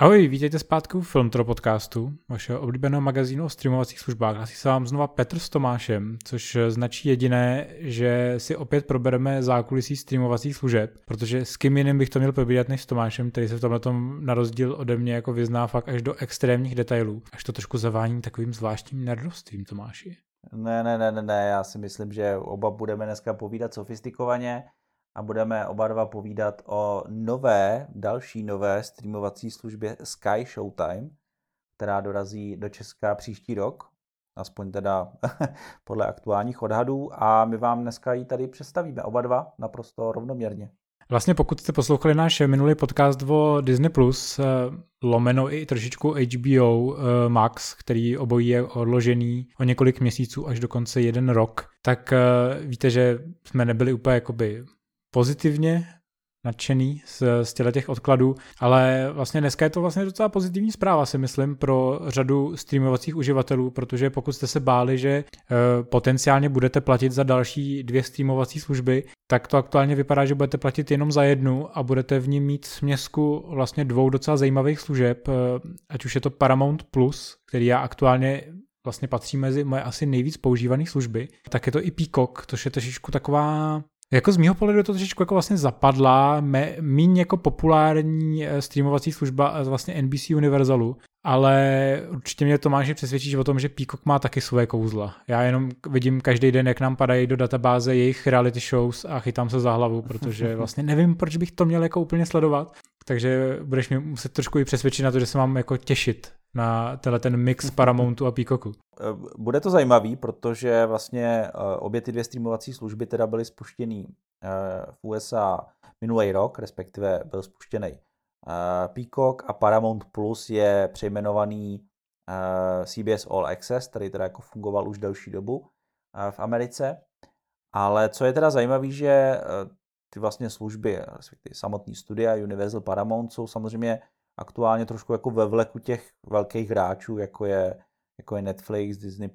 Ahoj, vítejte zpátky u Filmtro podcastu, vašeho oblíbeného magazínu o streamovacích službách. Hlásí se vám znova Petr s Tomášem, což značí jediné, že si opět probereme zákulisí streamovacích služeb, protože s kým jiným bych to měl probírat než s Tomášem, který se v tomhle tom na rozdíl ode mě jako vyzná fakt až do extrémních detailů. Až to trošku zavání takovým zvláštním nerdostvím, Tomáši. Ne, ne, ne, ne, ne, já si myslím, že oba budeme dneska povídat sofistikovaně a budeme oba dva povídat o nové, další nové streamovací službě Sky Showtime, která dorazí do Česka příští rok, aspoň teda podle aktuálních odhadů a my vám dneska ji tady představíme oba dva naprosto rovnoměrně. Vlastně pokud jste poslouchali náš minulý podcast o Disney+, Plus, eh, lomeno i trošičku HBO eh, Max, který obojí je odložený o několik měsíců až dokonce jeden rok, tak eh, víte, že jsme nebyli úplně jakoby pozitivně nadšený z, z těch odkladů, ale vlastně dneska je to vlastně docela pozitivní zpráva, si myslím, pro řadu streamovacích uživatelů, protože pokud jste se báli, že e, potenciálně budete platit za další dvě streamovací služby, tak to aktuálně vypadá, že budete platit jenom za jednu a budete v ní mít směsku vlastně dvou docela zajímavých služeb, e, ať už je to Paramount Plus, který já aktuálně vlastně patří mezi moje asi nejvíc používané služby, tak je to i Peacock, což je trošičku taková jako z mýho pohledu je to trošičku jako vlastně zapadla, méně jako populární eh, streamovací služba z vlastně NBC Universalu, ale určitě mě Tomáš přesvědčíš o tom, že Peacock má taky své kouzla. Já jenom vidím každý den, jak nám padají do databáze jejich reality shows a chytám se za hlavu, protože vlastně nevím, proč bych to měl jako úplně sledovat. Takže budeš mě muset trošku i přesvědčit na to, že se mám jako těšit na tenhle ten mix Paramountu a Peacocku. Eh, bude to zajímavý, protože vlastně eh, obě ty dvě streamovací služby teda byly spuštěny eh, v USA minulý rok, respektive byl spuštěný Peacock a Paramount Plus je přejmenovaný CBS All Access, který teda jako fungoval už delší dobu v Americe. Ale co je teda zajímavé, že ty vlastně služby, respektive samotný studia Universal Paramount jsou samozřejmě aktuálně trošku jako ve vleku těch velkých hráčů, jako je, jako je Netflix, Disney+,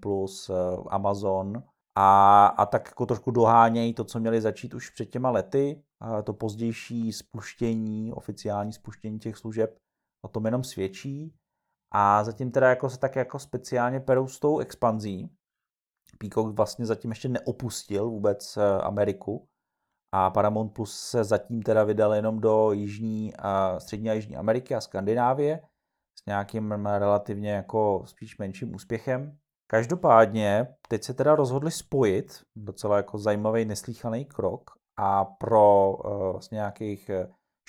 eh, Amazon a, a tak jako trošku dohánějí to, co měli začít už před těma lety. A to pozdější spuštění, oficiální spuštění těch služeb o tom jenom svědčí. A zatím teda jako se tak jako speciálně perou s tou expanzí. Peacock vlastně zatím ještě neopustil vůbec eh, Ameriku, a Paramount Plus se zatím teda vydal jenom do Jižní a Střední a Jižní Ameriky a Skandinávie s nějakým relativně jako spíš menším úspěchem. Každopádně teď se teda rozhodli spojit, docela jako zajímavý neslíchaný krok a pro uh, vlastně nějakých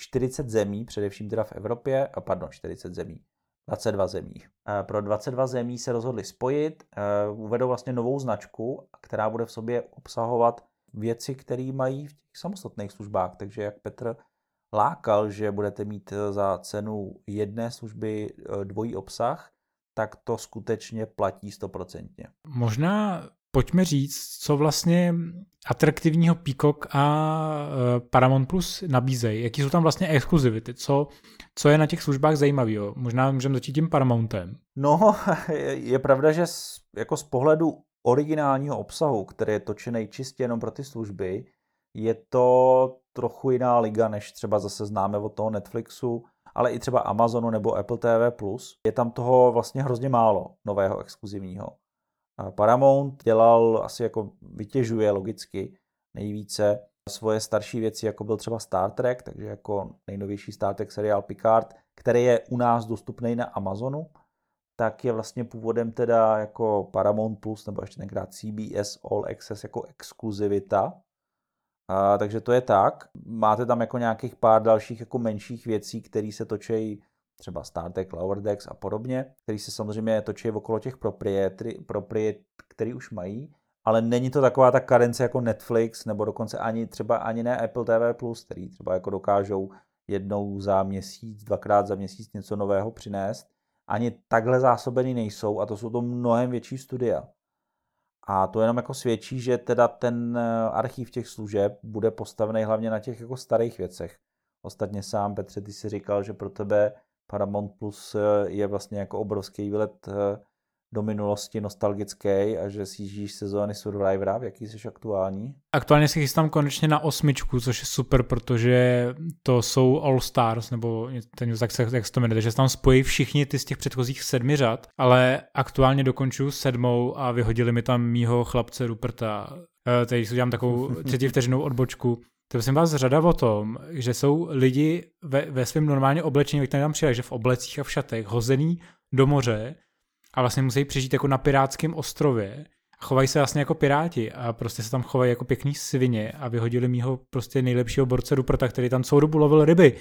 40 zemí, především teda v Evropě, a pardon, 40 zemí, 22 zemí. Pro 22 zemí se rozhodli spojit, uvedou vlastně novou značku, která bude v sobě obsahovat věci, které mají v těch samostatných službách. Takže jak Petr lákal, že budete mít eh, za cenu jedné služby eh, dvojí obsah, tak to skutečně platí stoprocentně. Možná pojďme říct, co vlastně atraktivního Peacock a eh, Paramount Plus nabízejí. Jaký jsou tam vlastně exkluzivity? Co, co je na těch službách zajímavého? Možná můžeme začít tím Paramountem. No, je pravda, že z, jako z pohledu originálního obsahu, který je točený čistě jenom pro ty služby, je to trochu jiná liga, než třeba zase známe od toho Netflixu, ale i třeba Amazonu nebo Apple TV+. Je tam toho vlastně hrozně málo nového exkluzivního. Paramount dělal, asi jako vytěžuje logicky nejvíce svoje starší věci, jako byl třeba Star Trek, takže jako nejnovější Star Trek seriál Picard, který je u nás dostupný na Amazonu tak je vlastně původem teda jako Paramount Plus nebo ještě tenkrát CBS All Access jako exkluzivita. A, takže to je tak. Máte tam jako nějakých pár dalších jako menších věcí, které se točí třeba Star Trek, Lower Decks a podobně, které se samozřejmě točí okolo těch propriet, který už mají, ale není to taková ta karence jako Netflix, nebo dokonce ani třeba ani ne Apple TV+, který třeba jako dokážou jednou za měsíc, dvakrát za měsíc něco nového přinést ani takhle zásobený nejsou a to jsou to mnohem větší studia. A to jenom jako svědčí, že teda ten eh, archív těch služeb bude postavený hlavně na těch jako starých věcech. Ostatně sám Petře, ty si říkal, že pro tebe Paramount Plus eh, je vlastně jako obrovský výlet eh, do minulosti nostalgický a že si jíždíš sezóny Survivora, v jaký jsi aktuální? Aktuálně si chystám konečně na osmičku, což je super, protože to jsou All Stars, nebo ten, tak se, jak se to jmenuje, že se tam spojí všichni ty z těch předchozích sedmi řad, ale aktuálně dokončuju sedmou a vyhodili mi tam mýho chlapce Ruperta. Eh, teď si udělám takovou třetí odbočku. To jsem vás řada o tom, že jsou lidi ve, ve svém normálně oblečení, jak tam přijeli, že v oblecích a v šatech, hozený do moře a vlastně musí přežít jako na pirátském ostrově. A chovají se vlastně jako piráti a prostě se tam chovají jako pěkný svině a vyhodili mýho prostě nejlepšího borce Ruperta, který tam celou dobu lovil ryby.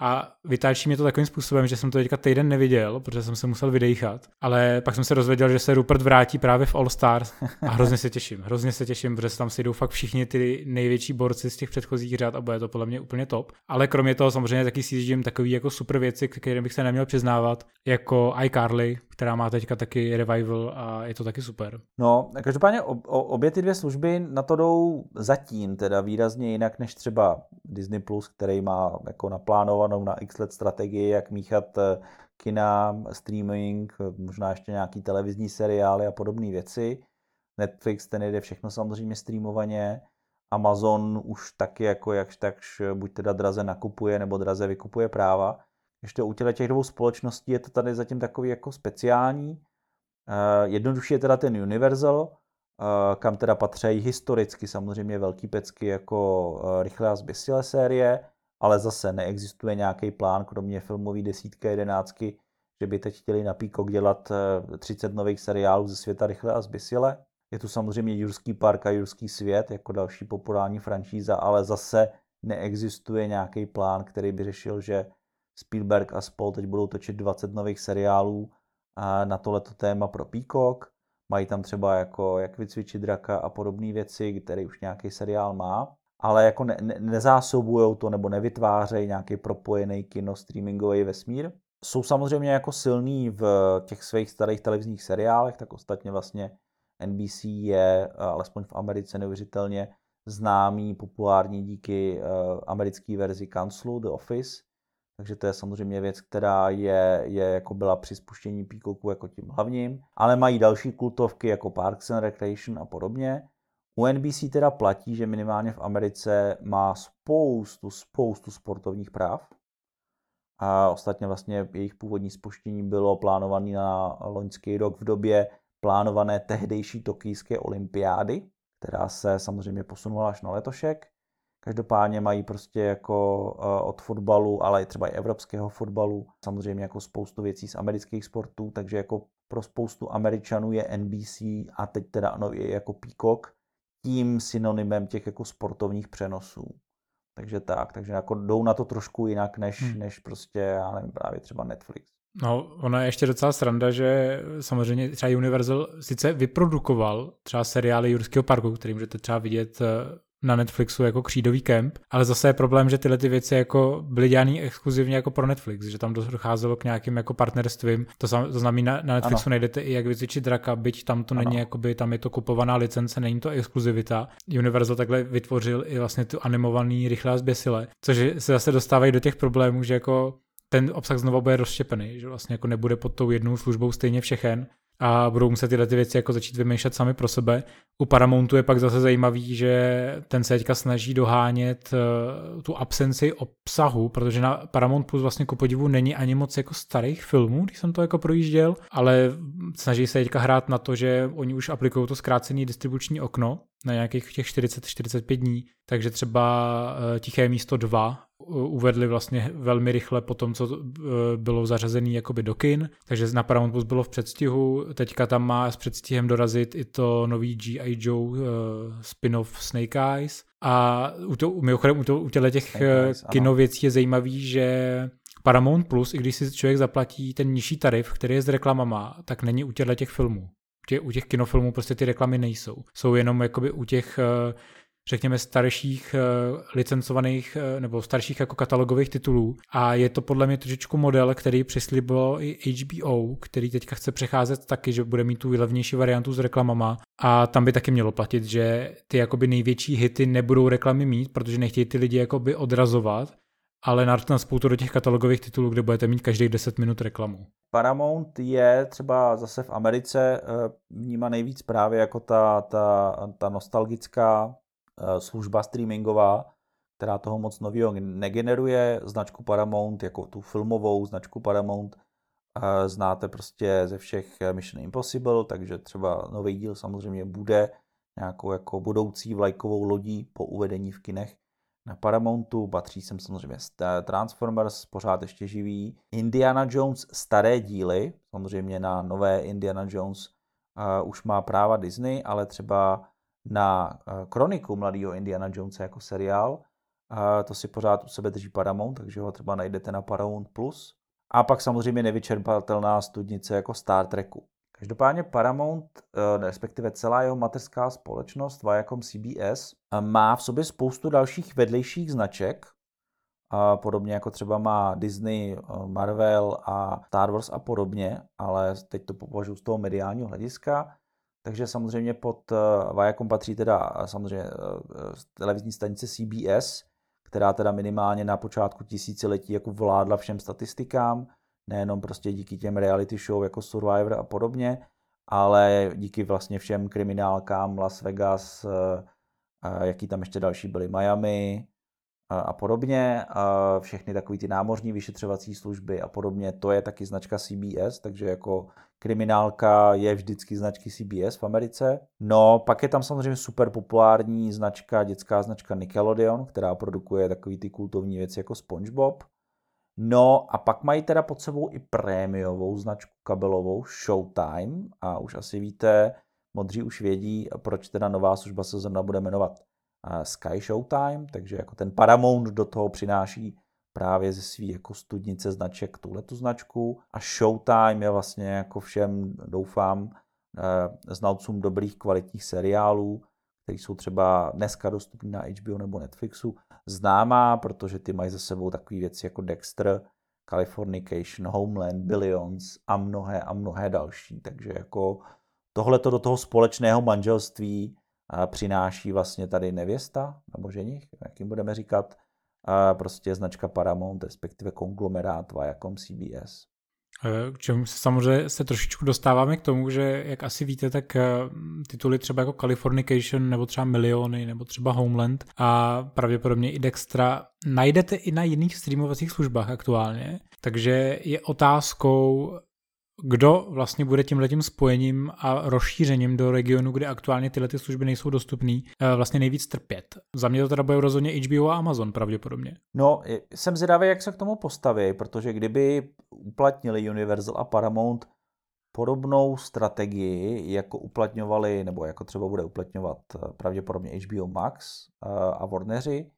A vytáčí mě to takovým způsobem, že jsem to teďka týden neviděl, protože jsem se musel vydejchat. Ale pak jsem se dozvěděl, že se Rupert vrátí právě v All Stars a hrozně se těším. Hrozně se těším, protože se tam sejdou fakt všichni ty největší borci z těch předchozích řad a bude to podle mě úplně top. Ale kromě toho samozřejmě taky si takový jako super věci, které bych se neměl přiznávat, jako iCarly, která má teďka taky revival a je to taky super. No, každopádně obě ty dvě služby na to jdou zatím teda výrazně jinak než třeba Disney+, Plus, který má jako naplánovanou na x let strategii, jak míchat eh, kina, streaming, možná ještě nějaký televizní seriály a podobné věci. Netflix, ten jde všechno samozřejmě streamovaně. Amazon už taky jako jakž takž buď teda draze nakupuje nebo draze vykupuje práva. Ještě u těch dvou společností je to tady zatím takový jako speciální. Uh, jednodušší je teda ten Universal, uh, kam teda patří historicky samozřejmě velký pecky jako uh, Rychle a zběsilé série, ale zase neexistuje nějaký plán, kromě filmový desítky, jedenáctky, že by teď chtěli na Peacock dělat 30 nových seriálů ze světa Rychle a zběsile. Je tu samozřejmě Jurský park a Jurský svět jako další populární franšíza, ale zase neexistuje nějaký plán, který by řešil, že Spielberg a spol teď budou točit 20 nových seriálů na tohleto téma pro Peacock. Mají tam třeba jako jak vycvičit draka a podobné věci, který už nějaký seriál má, ale jako ne, ne, nezásobují to nebo nevytvářejí nějaký propojený kino streamingový vesmír. Jsou samozřejmě jako silný v těch svých starých televizních seriálech, tak ostatně vlastně NBC je, alespoň v Americe neuvěřitelně, známý, populární díky americké verzi Kanclu, The Office, takže to je samozřejmě věc, která je, je jako byla při spuštění Peacocku jako tím hlavním, ale mají další kultovky jako Parks and Recreation a podobně. U NBC teda platí, že minimálně v Americe má spoustu, spoustu sportovních práv. A ostatně vlastně jejich původní spuštění bylo plánované na loňský rok v době plánované tehdejší tokijské olympiády, která se samozřejmě posunula až na letošek. Každopádně mají prostě jako eh, od fotbalu, ale i třeba i evropského fotbalu, samozřejmě jako spoustu věcí z amerických sportů, takže jako pro spoustu Američanů je NBC a teď teda no, je jako Peacock tím synonymem těch jako sportovních přenosů. Takže tak, takže jako jdou na to trošku jinak než, hmm. než prostě, já nevím, právě třeba Netflix. No, ono je ještě docela sranda, že samozřejmě třeba Universal sice vyprodukoval třeba seriály Jurského parku, který můžete třeba vidět eh, na Netflixu jako křídový kemp, ale zase je problém, že tyhle ty věci jako byly dělané exkluzivně jako pro Netflix, že tam docházelo k nějakým jako partnerstvím. To, sam, to znamená, na Netflixu ano. najdete i jak vycvičit draka, byť tam to ano. není, jakoby, tam je to kupovaná licence, není to exkluzivita. Universal takhle vytvořil i vlastně tu animovaný rychlá zběsile, což se zase dostávají do těch problémů, že jako ten obsah znova bude rozštěpený, že vlastně jako nebude pod tou jednou službou stejně všechen, a budou muset tyhle ty věci jako začít vymýšlet sami pro sebe. U Paramountu je pak zase zajímavý, že ten se teďka snaží dohánět uh, tu absenci obsahu, protože na Paramount Plus vlastně ku podivu není ani moc jako starých filmů, když jsem to jako projížděl, ale snaží se teďka hrát na to, že oni už aplikují to zkrácené distribuční okno na nějakých těch 40-45 dní, takže třeba uh, Tiché místo 2 uvedli vlastně velmi rychle po tom, co eh, bylo zařazené jakoby do kin, takže na Paramount Plus bylo v předstihu, teďka tam má s předstihem dorazit i to nový G.I. Joe uh, spin-off Snake Eyes a u, to, mimochodem u, to, u těchto těch eh, kinověcí je zajímavý, že Paramount Plus, i když si člověk zaplatí ten nižší tarif, který je s reklamama, tak není u těchto těch filmů. U těch kinofilmů prostě ty reklamy nejsou. Jsou jenom jakoby u těch řekněme, starších uh, licencovaných uh, nebo starších jako katalogových titulů. A je to podle mě trošičku model, který přislíbil i HBO, který teďka chce přecházet taky, že bude mít tu levnější variantu s reklamama. A tam by taky mělo platit, že ty jakoby největší hity nebudou reklamy mít, protože nechtějí ty lidi jakoby odrazovat, ale na spoutu do těch katalogových titulů, kde budete mít každých 10 minut reklamu. Paramount je třeba zase v Americe eh, vnímá nejvíc právě jako ta, ta, ta nostalgická eh, služba streamingová, která toho moc nového negeneruje. Značku Paramount, jako tu filmovou značku Paramount, eh, znáte prostě ze všech Mission Impossible, takže třeba nový díl samozřejmě bude nějakou jako budoucí vlajkovou lodí po uvedení v kinech. Na Paramountu patří sem samozřejmě Transformers, pořád ještě živý. Indiana Jones staré díly, samozřejmě na nové Indiana Jones uh, už má práva Disney, ale třeba na kroniku mladého Indiana Jonesa jako seriál, uh, to si pořád u sebe drží Paramount, takže ho třeba najdete na Paramount+. Plus. A pak samozřejmě nevyčerpatelná studnice jako Star Treku. Každopádně Paramount, eh, respektive celá jeho mateřská společnost Viacom CBS, eh, má v sobě spoustu dalších vedlejších značek, podobně jako třeba má Disney, eh, Marvel a Star Wars a podobně, ale teď to považuji z toho mediálního hlediska. Takže samozřejmě pod Viacom patří teda samozřejmě televizní stanice CBS, která teda minimálně na počátku tisíciletí jako vládla všem statistikám nejenom prostě díky těm reality show jako Survivor a podobně, ale díky vlastně všem kriminálkám Las Vegas, eh, eh, jaký tam ještě další byly Miami a, podobně, a všechny takové ty námořní vyšetřovací služby a podobně, to je taky značka CBS, takže jako kriminálka je vždycky značky CBS v Americe. No, pak je tam samozřejmě super populární značka, dětská značka Nickelodeon, která produkuje takový ty kultovní věci jako SpongeBob. No a pak mají teda pod sebou i prémiovou značku kabelovou Showtime a už asi víte, modří už vědí, proč teda nová služba se zrovna bude jmenovat Sky Showtime, takže jako ten Paramount do toho přináší právě ze svý jako studnice značek tuhle tu značku a Showtime je vlastně jako všem, doufám, eh, znalcům dobrých kvalitních seriálů, které jsou třeba dneska dostupné na HBO nebo Netflixu, známá, protože ty mají za sebou takové věci jako Dexter, Californication, Homeland, Billions a mnohé a mnohé další. Takže jako tohle do toho společného manželství přináší vlastně tady nevěsta, nebo ženich, jak jim budeme říkat, prostě značka Paramount, respektive konglomerát Viacom CBS. Eh, k čemu se samozřejmě se trošičku dostáváme k tomu, že jak asi víte, tak eh, tituly třeba jako Californication nebo třeba Miliony nebo třeba Homeland a pravděpodobně i Dextra najdete i na jiných streamovacích službách aktuálně. Takže je otázkou, kdo vlastně bude tím letím spojením a rozšířením do regionu, kde aktuálně tyhle ty služby nejsou dostupné, eh, vlastně nejvíc trpět. Za mě to teda bude rozhodně HBO a Amazon pravděpodobně. No, jsem zvědavý, jak se k tomu postaví, protože kdyby uplatnili Universal a Paramount podobnou strategii, jako uplatňovali, nebo jako třeba bude uplatňovat eh, pravděpodobně HBO Max eh, a Warneri,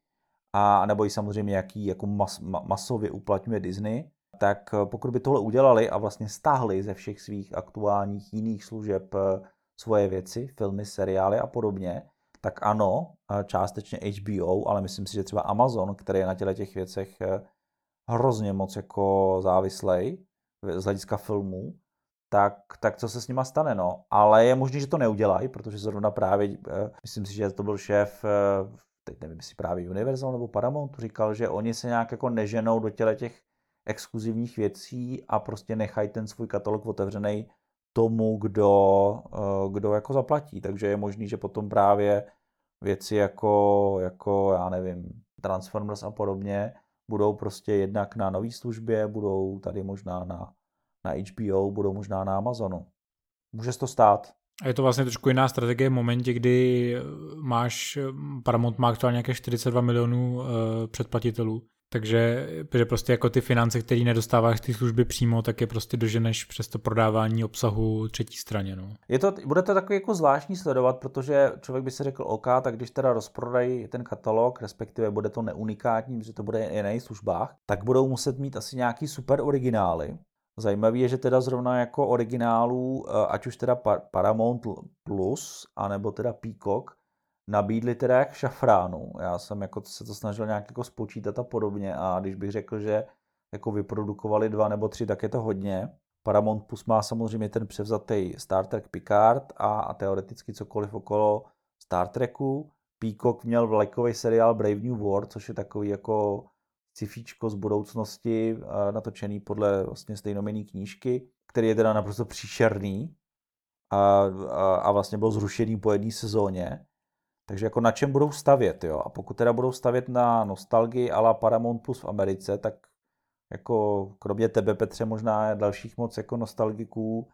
a nebo i samozřejmě jaký jako mas, masově uplatňuje Disney, tak eh, pokud by tohle udělali a vlastně stáhli ze všech svých aktuálních jiných služeb eh, svoje věci, filmy, seriály a podobně, tak ano, eh, částečně HBO, ale myslím si, že třeba Amazon, který je na těle těch věcech hrozně moc jako závislej z hlediska filmů, tak, tak co se s nima stane, no. Ale je možné, že to neudělají, protože zrovna právě, myslím si, že to byl šéf, teď nevím, jestli právě Universal nebo Paramount, říkal, že oni se nějak jako neženou do těle těch exkluzivních věcí a prostě nechají ten svůj katalog otevřený tomu, kdo, eh, kdo jako zaplatí. Takže je možný, že potom právě věci jako, jako já nevím, Transformers a podobně budou prostě jednak na nové službě, budou tady možná na, na HBO, budou možná na Amazonu. Může se to stát. A je to vlastně trošku jiná strategie v momentě, kdy máš, Paramount má aktuálně nějaké 42 milionů uh, předplatitelů takže že prostě jako ty finance, které nedostáváš ty služby přímo, tak je prostě doženeš přes to prodávání obsahu třetí straně. No. Je to, bude to takový jako zvláštní sledovat, protože člověk by si řekl OK, tak když teda rozprodají ten katalog, respektive bude to neunikátní, že to bude i na službách, tak budou muset mít asi nějaký super originály. Zajímavé je, že teda zrovna jako originálů, eh, ať už teda Paramount Plus, anebo teda Peacock, nabídli teda jak šafránu. Já jsem jako se to snažil nějak jako spočítat a podobně a když bych řekl, že jako vyprodukovali dva nebo tři, tak je to hodně. Paramount Plus má samozřejmě ten převzatý Star Trek Picard a, a teoreticky cokoliv okolo Star Treku. Peacock měl vlajkový seriál Brave New World, což je takový jako cifíčko z budoucnosti, natočený podle vlastně stejnomenné knížky, který je teda naprosto příšerný a, a, a vlastně byl zrušený po jedné sezóně. Takže jako na čem budou stavět, jo? A pokud teda budou stavět na nostalgii ala Paramount Plus v Americe, tak jako kromě tebe, Petře, možná dalších moc jako nostalgiků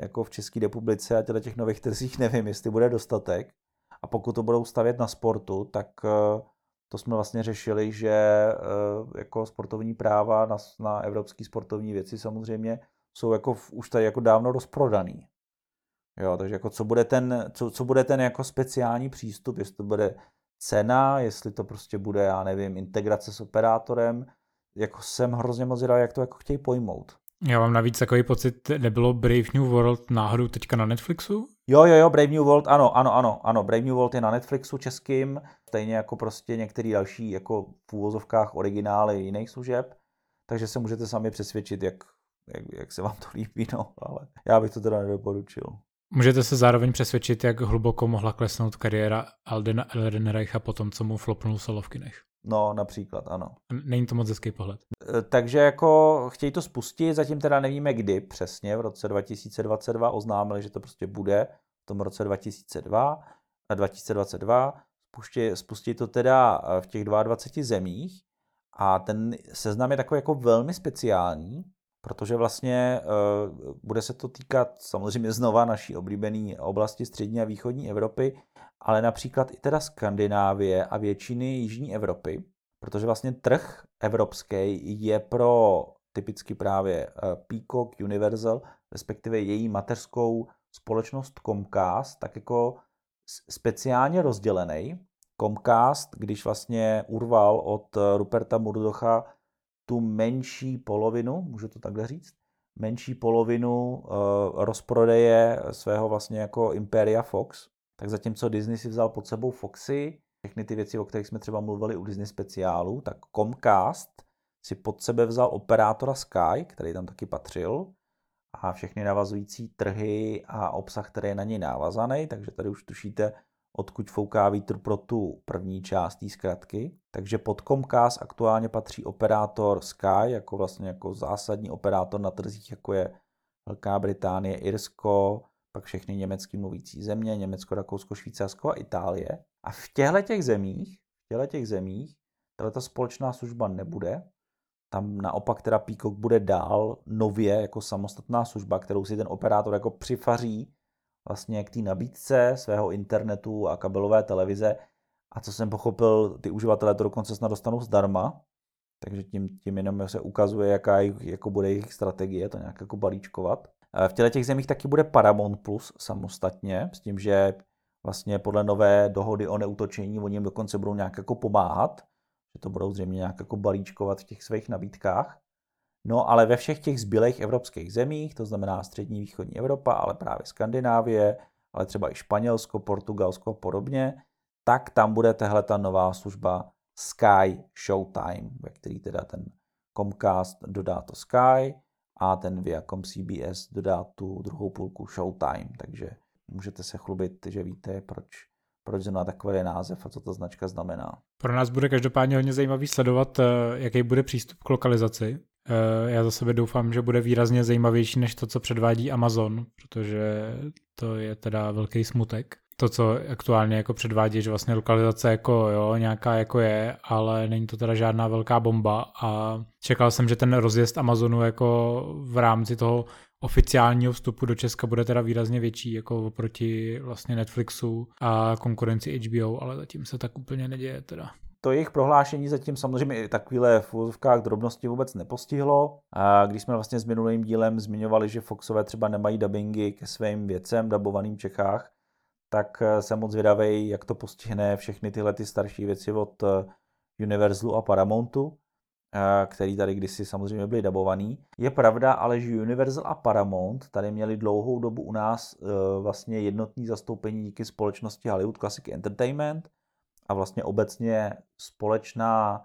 jako v České republice a těle těch nových trzích nevím, jestli bude dostatek. A pokud to budou stavět na sportu, tak eh, to jsme vlastně řešili, že eh, jako sportovní práva na, na evropské sportovní věci samozřejmě jsou jako v, už tady jako dávno rozprodaný. Jo, takže jako co bude ten, co, co bude ten jako speciální přístup, jestli to bude cena, jestli to prostě bude, já nevím, integrace s operátorem, jako jsem hrozně moc zvědavý, jak to jako chtějí pojmout. Já mám navíc takový pocit, nebylo Brave New World náhodou teďka na Netflixu? Jo, jo, jo, Brave New World, ano, ano, ano, ano, Brave New World je na Netflixu českým, stejně jako prostě některý další jako v úvozovkách originály jiných služeb, takže se můžete sami přesvědčit, jak, jak, jak se vám to líbí, no, ale já bych to teda nedoporučil. Můžete se zároveň přesvědčit, jak hluboko mohla klesnout kariéra Aldena Elrenreicha po tom, co mu flopnul Solovkinech. No, například, ano. Není to moc hezký pohled. E, takže jako chtějí to spustit, zatím teda nevíme kdy přesně, v roce 2022 oznámili, že to prostě bude v tom roce 2002 a 2022. Spustí, spustí to teda e, v těch 22 zemích a ten seznam je takový jako velmi speciální, protože vlastně uh, bude se to týkat samozřejmě znova naší oblíbené oblasti střední a východní Evropy, ale například i teda Skandinávie a většiny jižní Evropy, protože vlastně trh evropský je pro typicky právě uh, Peacock Universal, respektive její mateřskou společnost Comcast, tak jako speciálně rozdělený. Comcast, když vlastně urval od eh, Ruperta Murdocha tu menší polovinu, můžu to takhle říct, menší polovinu uh, rozprodeje svého vlastně jako Imperia Fox, tak zatímco Disney si vzal pod sebou Foxy, všechny ty věci, o kterých jsme třeba mluvili u Disney speciálu, tak Comcast si pod sebe vzal operátora Sky, který tam taky patřil, a všechny navazující trhy a obsah, který je na něj návazaný, takže tady už tušíte, odkud fouká vítr pro tu první část té zkratky. Takže pod Comcast aktuálně patří operátor Sky, jako vlastně jako zásadní operátor na trzích, jako je Velká Británie, Irsko, pak všechny německy mluvící země, Německo, Rakousko, Švýcarsko a Itálie. A v těchto těch zemích, v těchto těch zemích, tato společná služba nebude. Tam naopak teda Peacock bude dál nově jako samostatná služba, kterou si ten operátor jako přifaří vlastně k té nabídce svého internetu a kabelové televize. A co jsem pochopil, ty uživatelé to dokonce snad dostanou zdarma, takže tím, tím jenom se ukazuje, jaká jako bude jejich strategie, to nějak jako balíčkovat. V těle těch zemích taky bude Paramount Plus samostatně, s tím, že vlastně podle nové dohody o neutočení oni jim dokonce budou nějak jako pomáhat, že to budou zřejmě nějak jako balíčkovat v těch svých nabídkách. No ale ve všech těch zbylých evropských zemích, to znamená střední východní Evropa, ale právě Skandinávie, ale třeba i Španělsko, Portugalsko a podobně, tak tam bude tahle ta nová služba Sky Showtime, ve který teda ten Comcast dodá to Sky a ten Viacom CBS dodá tu druhou půlku Showtime, takže můžete se chlubit, že víte, proč, proč zrovna takový název a co ta značka znamená. Pro nás bude každopádně hodně zajímavý sledovat, eh, jaký bude přístup k lokalizaci, já za sebe doufám, že bude výrazně zajímavější než to, co předvádí Amazon, protože to je teda velký smutek. To, co aktuálně jako předvádí, že vlastně lokalizace jako jo, nějaká jako je, ale není to teda žádná velká bomba a čekal jsem, že ten rozjezd Amazonu jako v rámci toho oficiálního vstupu do Česka bude teda výrazně větší jako oproti vlastně Netflixu a konkurenci HBO, ale zatím se tak úplně neděje teda to jejich prohlášení zatím samozřejmě i takovýhle v úzovkách drobnosti vůbec nepostihlo. A když jsme vlastně s minulým dílem zmiňovali, že Foxové třeba nemají dubbingy ke svým věcem dabovaným v Čechách, tak eh, jsem moc vydavej, jak to postihne všechny tyhle ty starší věci od eh, Universalu a Paramountu, eh, který tady kdysi samozřejmě byly dabovaný. Je pravda ale, že Universal a Paramount tady měli dlouhou dobu u nás vlastně jednotný zastoupení díky společnosti Hollywood Classic Entertainment, a vlastně obecně společná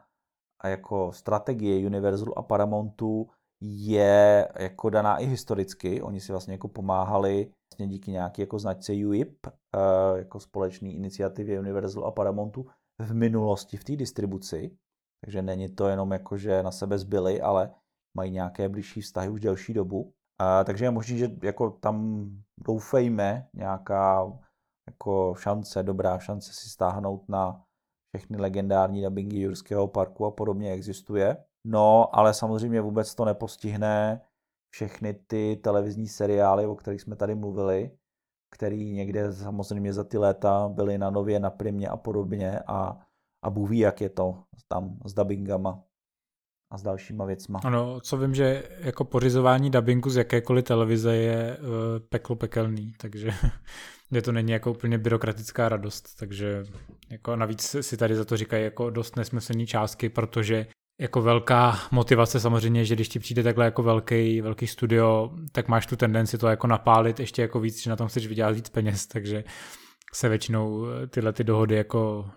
jako strategie Universalu a Paramountu je jako daná i historicky. Oni si vlastně jako pomáhali vlastně díky nějaké jako značce UIP, eh, jako společné iniciativě Universalu a Paramountu v minulosti v té distribuci. takže není to jenom jako, že na sebe zbyli, ale mají nějaké blížší vztahy už delší dobu. A, takže je možné, že jako tam doufejme nějaká jako šance, dobrá šance si stáhnout na všechny legendární dubbingy Jurského parku a podobně existuje. No, ale samozřejmě vůbec to nepostihne všechny ty televizní seriály, o kterých jsme tady mluvili, který někde samozřejmě za ty léta byly na nově, na primě a podobně a, a Bůh ví, jak je to tam s dubbingama a s dalšíma věcma. Ano, co vím, že jako pořizování dubbingu z jakékoliv televize je uh, peklo pekelný, takže kde to není jako úplně byrokratická radost, takže jako navíc si tady za to říkají jako dost nesmyslné částky, protože jako velká motivace samozřejmě, že když ti přijde takhle jako velký, velký studio, tak máš tu tendenci to jako napálit ještě jako víc, že na tom chceš vydělat víc peněz, takže se většinou tyhle ty dohody jako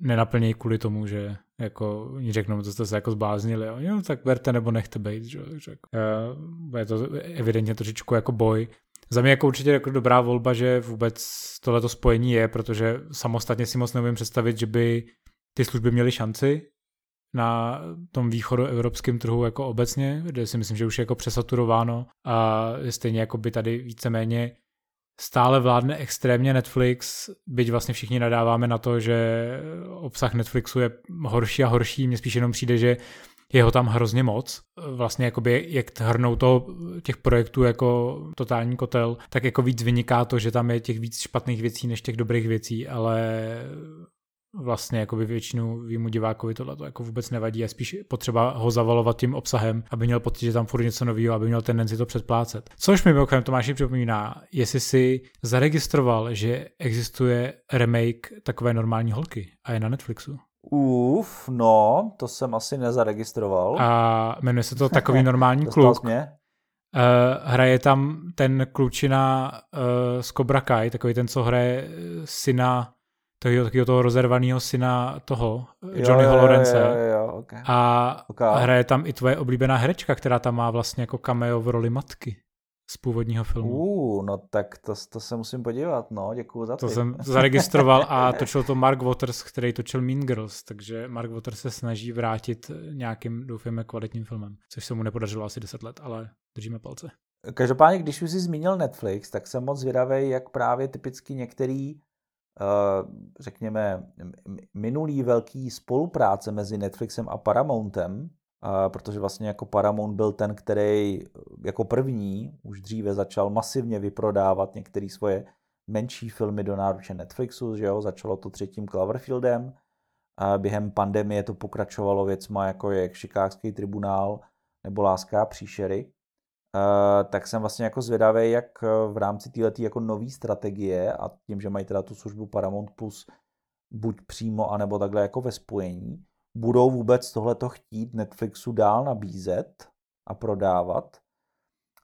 nenaplnějí kvůli tomu, že jako oni řeknou, to jste se jako zbláznili, jo, jo tak berte nebo nechte být, že, že je to evidentně trošičku jako boj. Za mě jako určitě jako dobrá volba, že vůbec tohleto spojení je, protože samostatně si moc neumím představit, že by ty služby měly šanci na tom východoevropském trhu jako obecně, kde si myslím, že už je jako přesaturováno a stejně jako by tady víceméně stále vládne extrémně Netflix, byť vlastně všichni nadáváme na to, že obsah Netflixu je horší a horší, mně spíš jenom přijde, že je ho tam hrozně moc. Vlastně jakoby, jak hrnou to těch projektů jako totální kotel, tak jako víc vyniká to, že tam je těch víc špatných věcí než těch dobrých věcí, ale vlastně jakoby většinu výmu divákovi tohle to jako vůbec nevadí, je spíš potřeba ho zavalovat tím obsahem, aby měl pocit, že tam furt něco nového, aby měl tendenci to předplácet. Což mi mimochodem Tomáši připomíná, jestli si zaregistroval, že existuje remake takové normální holky a je na Netflixu. Uf, no, to jsem asi nezaregistroval. A jmenuje se to Takový normální kluk. Mě. Uh, hraje tam ten klučina uh, z Cobra Kai, takový ten, co hraje syna takového, takového toho rozervaného syna toho, Johnnyho Lorence. Jo, jo, jo, okay. A okay. hraje tam i tvoje oblíbená herečka, která tam má vlastně jako cameo v roli matky z původního filmu. Uh, no tak to, to se musím podívat, no, děkuju za to. To jsem zaregistroval a točil to Mark Waters, který točil Mean Girls, takže Mark Waters se snaží vrátit nějakým, doufáme, kvalitním filmem, což se mu nepodařilo asi 10 let, ale držíme palce. Každopádně, když už jsi zmínil Netflix, tak jsem moc zvědavý, jak právě typicky některý Eh, řekněme, minulý velký spolupráce mezi Netflixem a Paramountem, eh, protože vlastně jako Paramount byl ten, který jako první už dříve začal masivně vyprodávat některé svoje menší filmy do náruče Netflixu, že jo, začalo to třetím Cloverfieldem, a během pandemie to pokračovalo věcma jako je Chicagský tribunál nebo Láska a příšery. Uh, tak jsem vlastně jako zvědavý, jak eh, v rámci této jako nové strategie a tím, že mají teda tu službu Paramount Plus buď přímo, anebo takhle jako ve spojení, budou vůbec tohleto chtít Netflixu dál nabízet a prodávat.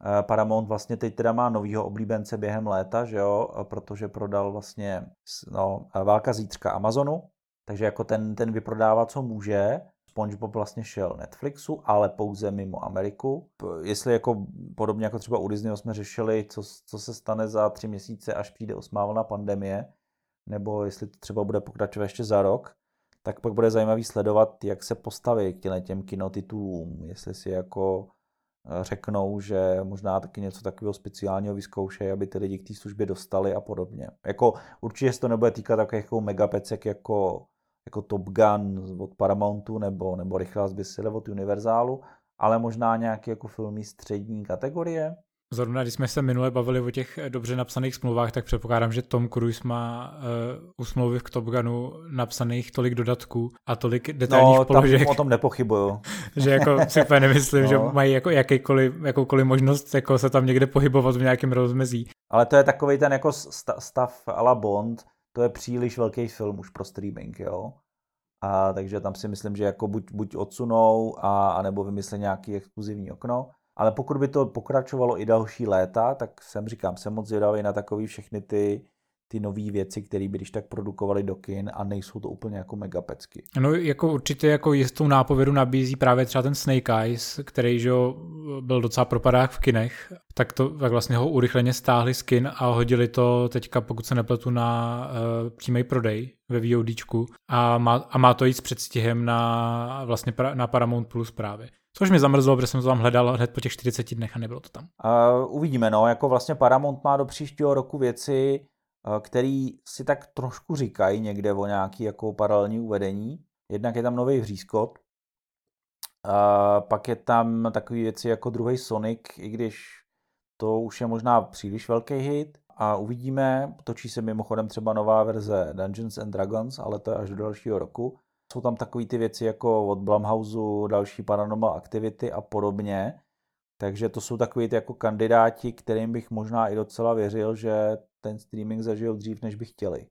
Uh, Paramount vlastně teď teda má novýho oblíbence během léta, že jo, protože prodal vlastně no, Válka zítřka Amazonu, takže jako ten, ten vyprodává, co může, SpongeBob vlastně šel Netflixu, ale pouze mimo Ameriku. Jestli jako podobně jako třeba u Disneyho jsme řešili, co, co se stane za tři měsíce, až přijde osmá vlna pandemie, nebo jestli to třeba bude pokračovat ještě za rok, tak pak bude zajímavý sledovat, jak se postaví k těm kinotitulům, jestli si jako eh, řeknou, že možná taky něco takového speciálního vyzkoušejí, aby ty lidi k té službě dostali a podobně. Jako určitě se to nebude týkat takových jako megapecek jako jako Top Gun od Paramountu nebo, nebo Rychlá zbysile od Univerzálu, ale možná nějaké jako filmy střední kategorie. Zrovna, když jsme se minule bavili o těch dobře napsaných smlouvách, tak předpokládám, že Tom Cruise má uh, u smlouvy v Top Gunu napsaných tolik dodatků a tolik detailních no, položek. No, o tom nepochybuju. že jako si úplně nemyslím, no. že mají jako jakýkoliv, jakoukoliv možnost jako se tam někde pohybovat v nějakém rozmezí. Ale to je takový ten jako stav a la Bond, to je příliš velký film už pro streaming, jo. A takže tam si myslím, že jako buď, buď odsunou, a, a nebo vymyslí nějaký exkluzivní okno. Ale pokud by to pokračovalo i další léta, tak jsem říkám, jsem moc zvědavý na takový všechny ty, ty nové věci, které by když tak produkovali do kin a nejsou to úplně jako megapecky. No jako určitě jako jistou nápovědu nabízí právě třeba ten Snake Eyes, který že byl docela propadák v kinech, tak to tak vlastně ho urychleně stáhli z kin a hodili to teďka, pokud se nepletu, na uh, přímý prodej ve VODčku a má, a má to jít s předstihem na vlastně pra, na Paramount Plus právě. Což mě zamrzlo, protože jsem to tam hledal hned po těch 40 dnech a nebylo to tam. Uh, uvidíme, no, jako vlastně Paramount má do příštího roku věci, uh, který si tak trošku říkají někde o nějaký jako paralelní uvedení. Jednak je tam nový vřízkot, uh, pak je tam takový věci jako druhý Sonic, i když to už je možná příliš velký hit a uvidíme, točí se mimochodem třeba nová verze Dungeons and Dragons, ale to je až do dalšího roku. Jsou tam takové ty věci jako od Blumhouse, další Paranormal Activity a podobně. Takže to jsou takový ty jako kandidáti, kterým bych možná i docela věřil, že ten streaming zažijou dřív, než by chtěli.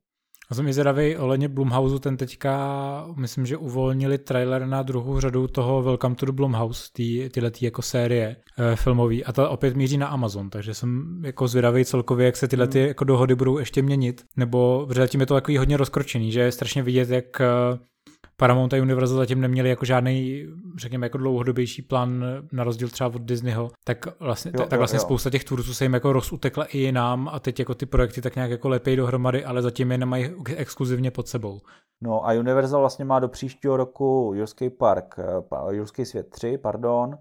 A jsem zvědavý ohledně Blumhouse, ten teďka, myslím, že uvolnili trailer na druhou řadu toho Welcome to the Blumhouse, tý, tyhle tý jako série e, filmový a ta opět míří na Amazon, takže jsem jako zvědavý celkově, jak se tyhle ty hmm. jako dohody budou ještě měnit, nebo zatím je to takový hodně rozkročený, že je strašně vidět, jak eh, Paramount a Universal zatím neměli jako žádný, řekněme, jako dlouhodobější plán na rozdíl třeba od Disneyho, tak vlastně, jo, tak vlastně jo, jo. spousta těch tvůrců se jim jako rozutekla i jinam a teď jako ty projekty tak nějak jako lepějí dohromady, ale zatím je nemají exkluzivně pod sebou. No a Universal vlastně má do příštího roku Jurský park, eh, Jurský svět 3, pardon,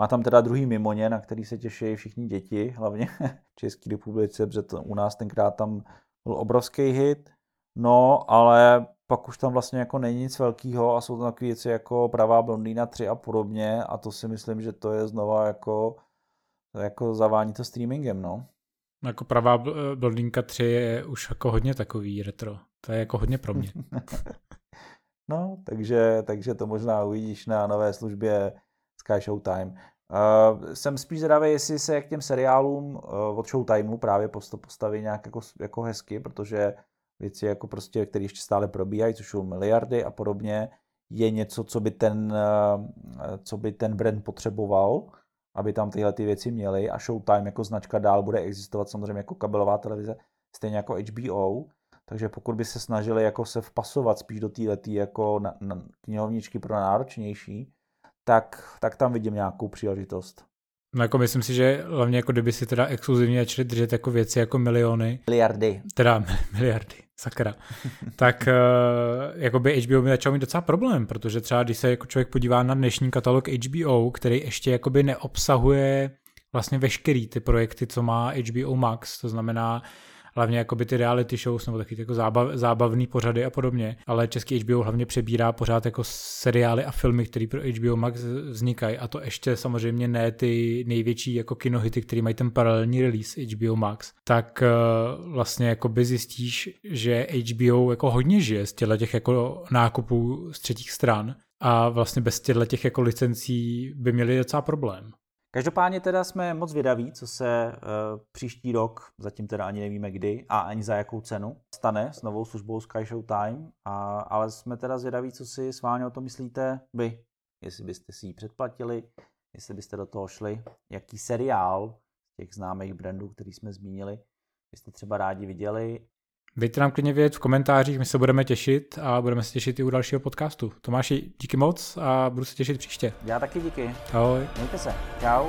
má tam teda druhý mimoně, na který se těší všichni děti, hlavně v České republice, protože to, u nás tenkrát tam byl obrovský hit. No, ale pak už tam vlastně jako není nic velkého a jsou tam takové věci jako Pravá blondýna 3 a podobně a to si myslím, že to je znova jako, jako zavání to streamingem, no. Jako Pravá blondýnka 3 je už jako hodně takový retro. To je jako hodně pro mě. no, takže, takže to možná uvidíš na nové službě Sky Showtime. Uh, jsem spíš zvědavý, jestli se k těm seriálům uh, od Showtimeu právě postaví nějak jako, jako hezky, protože věci, jako prostě, které ještě stále probíhají, což jsou miliardy a podobně, je něco, co by ten, eh, co by ten brand potřeboval, aby tam tyhle ty věci měly a Showtime jako značka dál bude existovat samozřejmě jako kabelová televize, stejně jako HBO, takže pokud by se snažili jako se vpasovat spíš do této jako na, na knihovničky pro náročnější, tak, tak tam vidím nějakou příležitost. No jako myslím si, že hlavně jako kdyby si teda exkluzivně začali držet jako věci jako miliony. Miliardy. Teda miliardy, sakra. tak uh, jako by HBO mi začal mít docela problém, protože třeba když se jako člověk podívá na dnešní katalog HBO, který ještě jakoby neobsahuje vlastně veškerý ty projekty, co má HBO Max, to znamená hlavně jakoby ty reality shows nebo taky jako zábav, zábavný pořady a podobně, ale český HBO hlavně přebírá pořád jako seriály a filmy, které pro HBO Max vznikají a to ještě samozřejmě ne ty největší jako kinohity, které mají ten paralelní release HBO Max, tak uh, vlastně jakoby zjistíš, že HBO jako hodně žije z těchto těch jako nákupů z třetích stran a vlastně bez těchto těch jako licencí by měli docela problém. Každopádně teda jsme moc vědaví, co se uh, příští rok, zatím teda ani nevíme kdy a ani za jakou cenu, stane s novou službou Sky Show Time, a, ale jsme teda zvědaví, co si s vámi o tom myslíte vy. Jestli byste si ji předplatili, jestli byste do toho šli, jaký seriál z těch známých brandů, který jsme zmínili, byste třeba rádi viděli Dejte nám klidně vědět v komentářích, my se budeme těšit a budeme se těšit i u dalšího podcastu. Tomáši, díky moc a budu se těšit příště. Já taky díky. Ahoj. Mějte se. Čau.